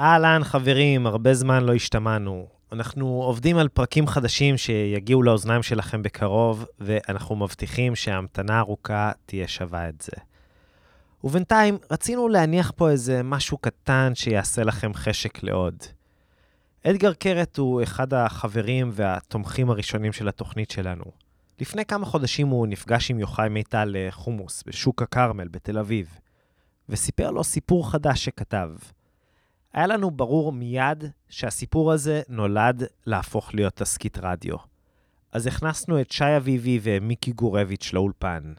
אהלן, חברים, הרבה זמן לא השתמענו. אנחנו עובדים על פרקים חדשים שיגיעו לאוזניים שלכם בקרוב, ואנחנו מבטיחים שההמתנה הארוכה תהיה שווה את זה. ובינתיים, רצינו להניח פה איזה משהו קטן שיעשה לכם חשק לעוד. אדגר קרת הוא אחד החברים והתומכים הראשונים של התוכנית שלנו. לפני כמה חודשים הוא נפגש עם יוחאי מיטל לחומוס בשוק הכרמל בתל אביב, וסיפר לו סיפור חדש שכתב. היה לנו ברור מיד שהסיפור הזה נולד להפוך להיות תסכית רדיו. אז הכנסנו את שי אביבי ומיקי גורביץ' לאולפן.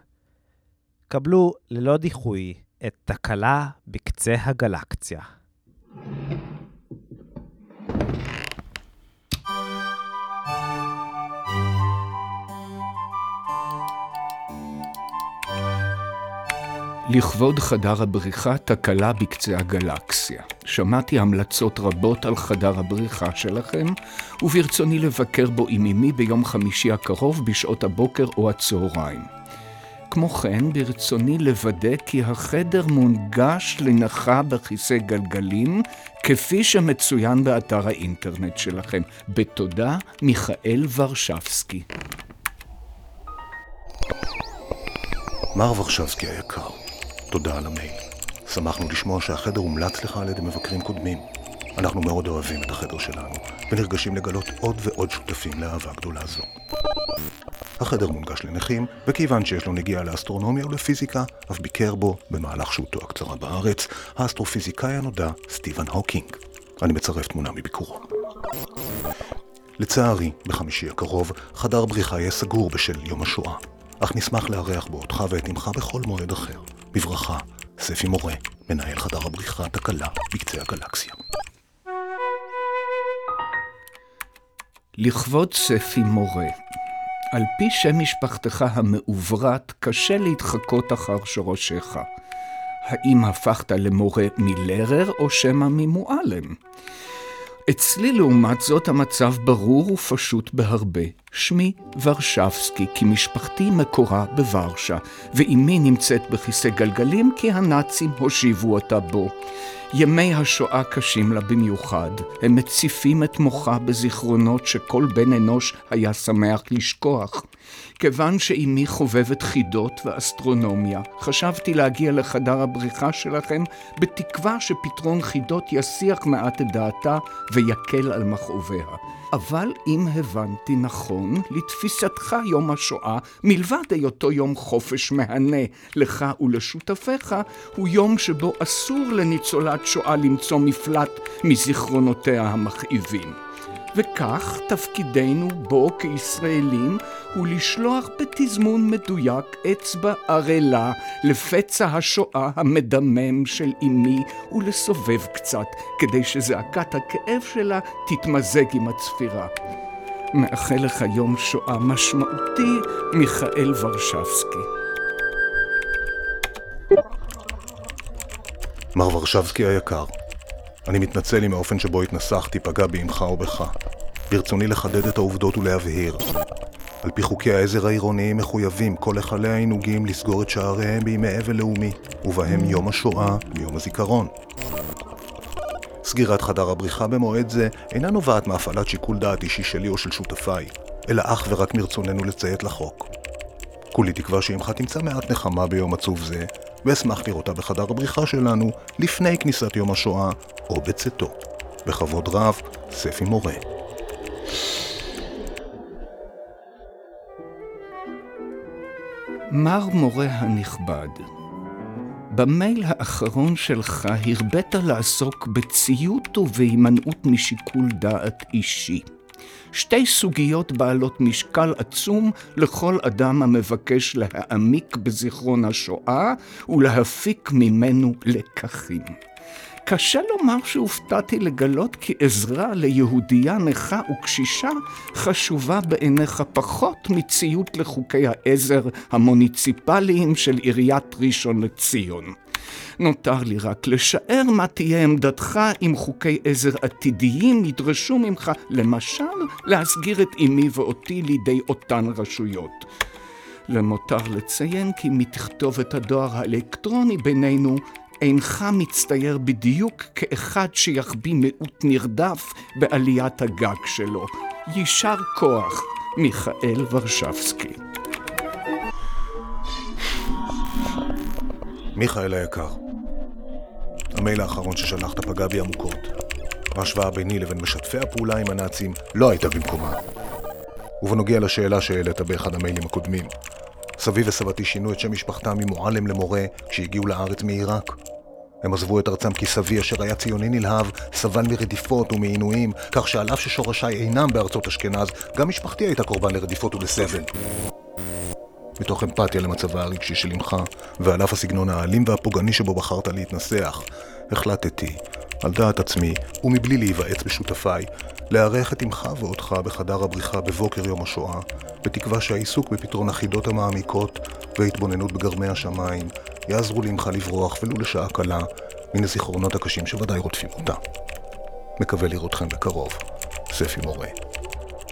קבלו ללא דיחוי את תקלה בקצה הגלקציה. לכבוד חדר הבריחה תקלה בקצה הגלקסיה. שמעתי המלצות רבות על חדר הבריחה שלכם, וברצוני לבקר בו עם אמי ביום חמישי הקרוב בשעות הבוקר או הצהריים. כמו כן, ברצוני לוודא כי החדר מונגש לנחה בכיסא גלגלים, כפי שמצוין באתר האינטרנט שלכם. בתודה, מיכאל ורשבסקי. מר ורשבסקי היקר, תודה על המייל. שמחנו לשמוע שהחדר הומלץ לך על ידי מבקרים קודמים. אנחנו מאוד אוהבים את החדר שלנו, ונרגשים לגלות עוד ועוד שותפים לאהבה גדולה זו. החדר מונגש לנכים, וכיוון שיש לו נגיעה לאסטרונומיה ולפיזיקה, אף ביקר בו, במהלך שהותו הקצרה בארץ, האסטרופיזיקאי הנודע סטיבן הוקינג. אני מצרף תמונה מביקורו. לצערי, בחמישי הקרוב, חדר בריחה יהיה סגור בשל יום השואה, אך נשמח לארח בו אותך ואת אמך בכל מועד אחר. בברכה, ספי מורה, מנהל חדר הבריחה תקלה בקצה הגלקסיה. לכבוד ספי מורה, על פי שם משפחתך המעוברת, קשה להתחקות אחר שורשיך. האם הפכת למורה מלרר או שמא ממועלם? אצלי לעומת זאת המצב ברור ופשוט בהרבה. שמי ורשבסקי, כי משפחתי מקורה בוורשה, ואימי נמצאת בכיסא גלגלים כי הנאצים הושיבו אותה בו. ימי השואה קשים לה במיוחד, הם מציפים את מוחה בזיכרונות שכל בן אנוש היה שמח לשכוח. כיוון שאימי חובבת חידות ואסטרונומיה, חשבתי להגיע לחדר הבריחה שלכם בתקווה שפתרון חידות יסיח מעט את דעתה ויקל על מכאוביה. אבל אם הבנתי נכון, לתפיסתך יום השואה, מלבד היותו יום חופש מהנה לך ולשותפיך, הוא יום שבו אסור לניצולת שואה למצוא מפלט מזיכרונותיה המכאיבים. וכך תפקידנו בו כישראלים הוא לשלוח בתזמון מדויק אצבע ערלה לפצע השואה המדמם של אמי ולסובב קצת כדי שזעקת הכאב שלה תתמזג עם הצפירה. מאחל לך יום שואה משמעותי, מיכאל ורשבסקי. מר ורשבסקי היקר, אני מתנצל אם האופן שבו התנסחתי פגע באמך או בך. ברצוני לחדד את העובדות ולהבהיר. על פי חוקי העזר העירוניים מחויבים כל היכלי העינוגים לסגור את שעריהם בימי אבל לאומי, ובהם יום השואה ויום הזיכרון. סגירת חדר הבריחה במועד זה אינה נובעת מהפעלת שיקול דעת אישי שלי או של שותפיי, אלא אך ורק מרצוננו לציית לחוק. כולי תקווה שאמך תמצא מעט נחמה ביום עצוב זה, ואשמח לראותה בחדר הבריחה שלנו לפני כניסת יום השואה או בצאתו. בכבוד רב, ספי מורה. מר מורה הנכבד, במייל האחרון שלך הרבית לעסוק בציות ובהימנעות משיקול דעת אישי. שתי סוגיות בעלות משקל עצום לכל אדם המבקש להעמיק בזיכרון השואה ולהפיק ממנו לקחים. קשה לומר שהופתעתי לגלות כי עזרה ליהודייה נכה וקשישה חשובה בעיניך פחות מציות לחוקי העזר המוניציפליים של עיריית ראשון לציון. נותר לי רק לשער מה תהיה עמדתך אם חוקי עזר עתידיים ידרשו ממך, למשל, להסגיר את אמי ואותי לידי אותן רשויות. למותר לציין כי מתכתובת הדואר האלקטרוני בינינו אינך מצטייר בדיוק כאחד שיחביא מיעוט נרדף בעליית הגג שלו. יישר כוח, מיכאל ורשבסקי. מיכאל היקר, המייל האחרון ששלחת פגע בי עמוקות. ההשוואה ביני לבין משתפי הפעולה עם הנאצים לא הייתה במקומה. ובנוגע לשאלה שהעלית באחד המיילים הקודמים, סבי וסבתי שינו את שם משפחתם ממועלם למורה כשהגיעו לארץ מעיראק. הם עזבו את ארצם כי סבי, אשר היה ציוני נלהב, סבל מרדיפות ומעינויים, כך שעל אף ששורשיי אינם בארצות אשכנז, גם משפחתי הייתה קורבן לרדיפות ולסבל. מתוך אמפתיה למצבה הרגשי של אמך, ועל אף הסגנון האלים והפוגעני שבו בחרת להתנסח, החלטתי, על דעת עצמי, ומבלי להיוועץ בשותפיי, לארח את אמך ואותך בחדר הבריחה בבוקר יום השואה, בתקווה שהעיסוק בפתרון החידות המעמיקות וההתבוננות בגרמי השמיים יעזרו לאמך לברוח ולו לשעה קלה מן הזיכרונות הקשים שוודאי רודפים אותה. מקווה לראותכם בקרוב. ספי מורה.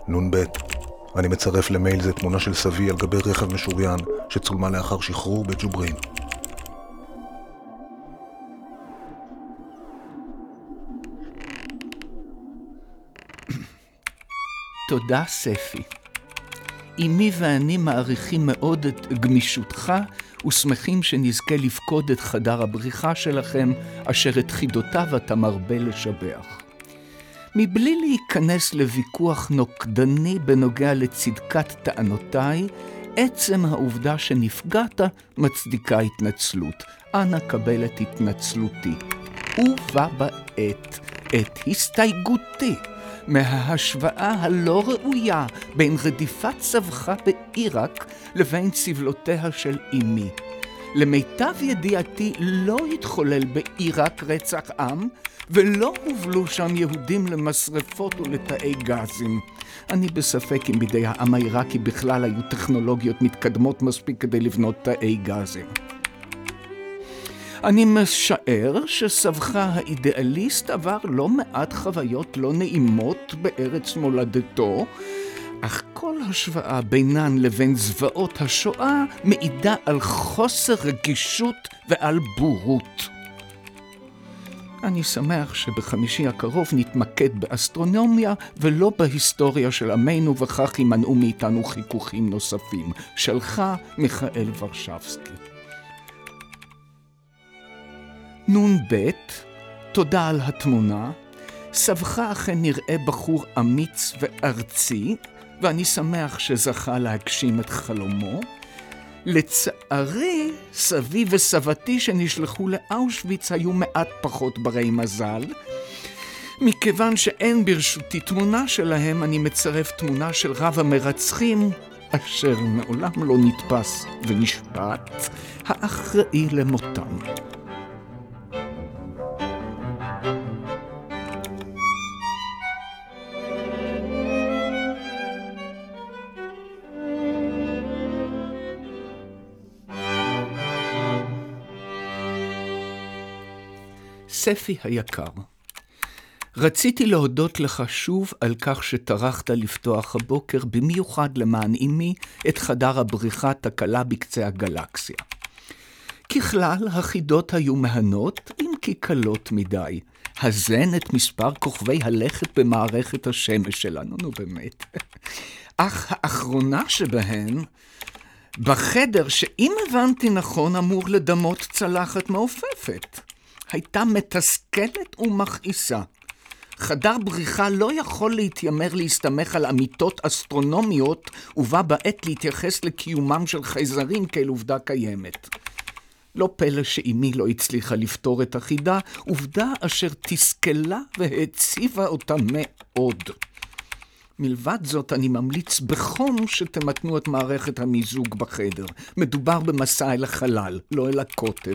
נ"ב אני מצרף למייל זה תמונה של סבי על גבי רכב משוריין שצולמה לאחר שחרור בג'וברין. תודה, ספי. אמי ואני מעריכים מאוד את גמישותך ושמחים שנזכה לפקוד את חדר הבריחה שלכם, אשר את חידותיו אתה מרבה לשבח. מבלי להיכנס לוויכוח נוקדני בנוגע לצדקת טענותיי, עצם העובדה שנפגעת מצדיקה התנצלות. אנא קבל את התנצלותי. ובה בעת את הסתייגותי מההשוואה הלא ראויה בין רדיפת סבך בעיראק לבין סבלותיה של אמי. למיטב ידיעתי לא התחולל בעיראק רצח עם, ולא הובלו שם יהודים למשרפות ולתאי גזים. אני בספק אם בידי העם העיראקי בכלל היו טכנולוגיות מתקדמות מספיק כדי לבנות תאי גזים. אני משער שסבך האידיאליסט עבר לא מעט חוויות לא נעימות בארץ מולדתו, אך כל השוואה בינן לבין זוועות השואה מעידה על חוסר רגישות ועל בורות. אני שמח שבחמישי הקרוב נתמקד באסטרונומיה ולא בהיסטוריה של עמנו וכך יימנעו מאיתנו חיכוכים נוספים. שלך, מיכאל ורשבסקי. נ"ב, תודה על התמונה. סבך אכן נראה בחור אמיץ וארצי, ואני שמח שזכה להגשים את חלומו. לצערי, סבי וסבתי שנשלחו לאושוויץ היו מעט פחות ברי מזל. מכיוון שאין ברשותי תמונה שלהם, אני מצרף תמונה של רב המרצחים, אשר מעולם לא נתפס ונשפט, האחראי למותם. ספי היקר, רציתי להודות לך שוב על כך שטרחת לפתוח הבוקר, במיוחד למען אמי, את חדר הבריחה תקלה בקצה הגלקסיה. ככלל, החידות היו מהנות, אם כי קלות מדי. הזן את מספר כוכבי הלכת במערכת השמש שלנו, נו באמת. אך האחרונה שבהן, בחדר שאם הבנתי נכון אמור לדמות צלחת מעופפת. הייתה מתסכלת ומכעיסה. חדר בריחה לא יכול להתיימר להסתמך על אמיתות אסטרונומיות, ובה בעת להתייחס לקיומם של חייזרים כאל עובדה קיימת. לא פלא שאימי לא הצליחה לפתור את החידה, עובדה אשר תסכלה והציבה אותה מאוד. מלבד זאת, אני ממליץ בחום שתמתנו את מערכת המיזוג בחדר. מדובר במסע אל החלל, לא אל הקוטב.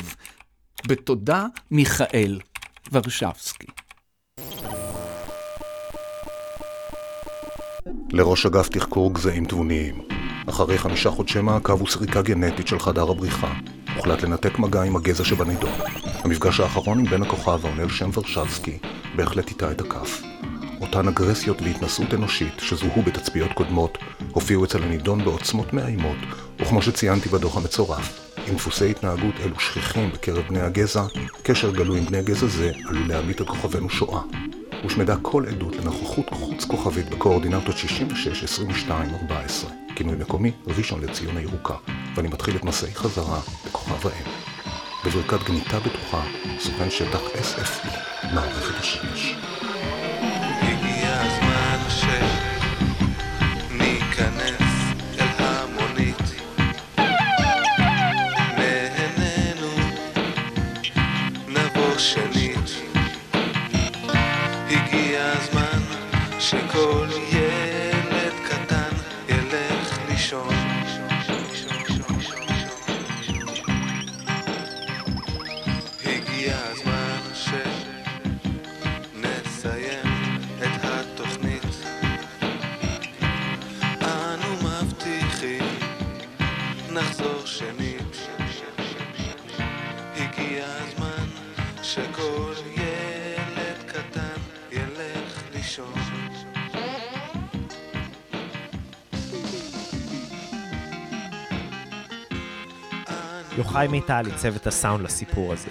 בתודה, מיכאל ורשבסקי. לראש אגף תחקור גזעים תבוניים. אחרי חמישה חודשי מעקב וסריקה גנטית של חדר הבריחה, הוחלט לנתק מגע עם הגזע שבנידון. המפגש האחרון עם בן הכוכב העונה שם ורשבסקי בהחלט איתה את הכף. אותן אגרסיות והתנסות אנושית שזוהו בתצפיות קודמות, הופיעו אצל הנידון בעוצמות מאיימות, וכמו שציינתי בדוח המצורף, אם דפוסי התנהגות אלו שכיחים בקרב בני הגזע, קשר גלוי עם בני גזע זה עלול להמיט על כוכבנו שואה. הושמדה כל עדות לנוכחות חוץ כוכבית בקואורדינטות 66, 22, 14. כינוי מקומי, ראשון לציון הירוקה, ואני מתחיל את מסעי חזרה בכוכב האם. בברכת גניטה בטוחה, סוכן שטח SFE, מערכת השמש. יוחאי מיטל עיצב את הסאונד לסיפור הזה.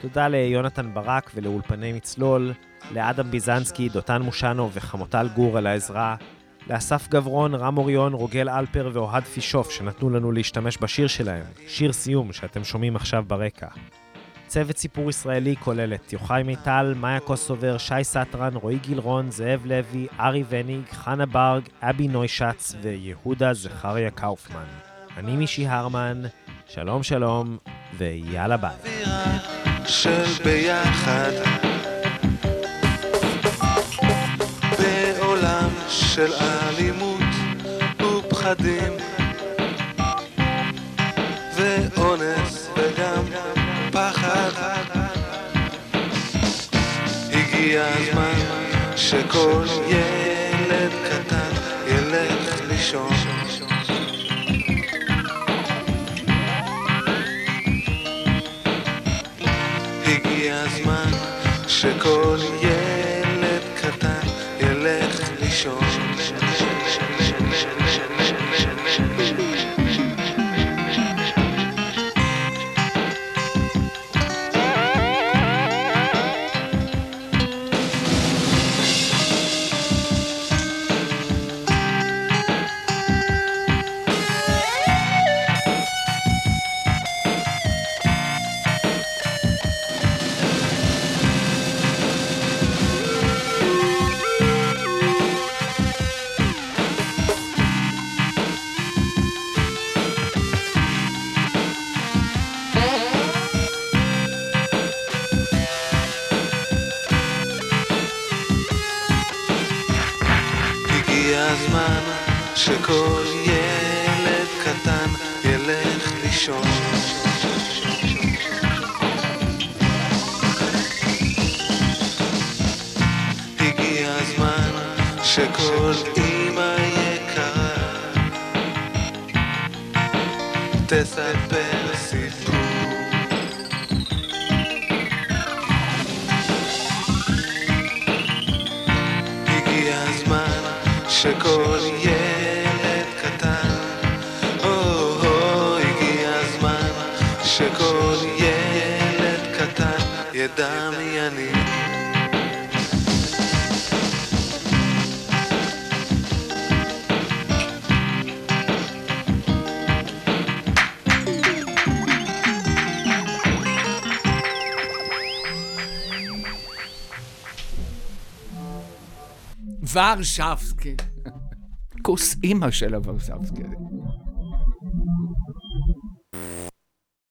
תודה ליונתן ברק ולאולפני מצלול, לאדם ביזנסקי, דותן מושנו וחמוטל גור על העזרה, לאסף גברון, רם אוריון, רוגל אלפר ואוהד פישוף שנתנו לנו להשתמש בשיר שלהם, שיר סיום שאתם שומעים עכשיו ברקע. צוות סיפור ישראלי כולל את יוחאי מיטל, מאיה קוסובר, שי סטרן, רועי גילרון, זאב לוי, ארי וניג, חנה ברג, אבי נוישץ ויהודה זכריה קאופמן. אני מישי הרמן, שלום שלום, ויאללה ביי. של ביחד. בעולם של אלימות ופחדים ואונס וגם פחד. הגיע הזמן שכל ילד קטן ילך לישון שכל שכל אמא יקרה תספר סיפור. הגיע הזמן שכל ורשבסקי. כוס אימא של הוורשבסקי.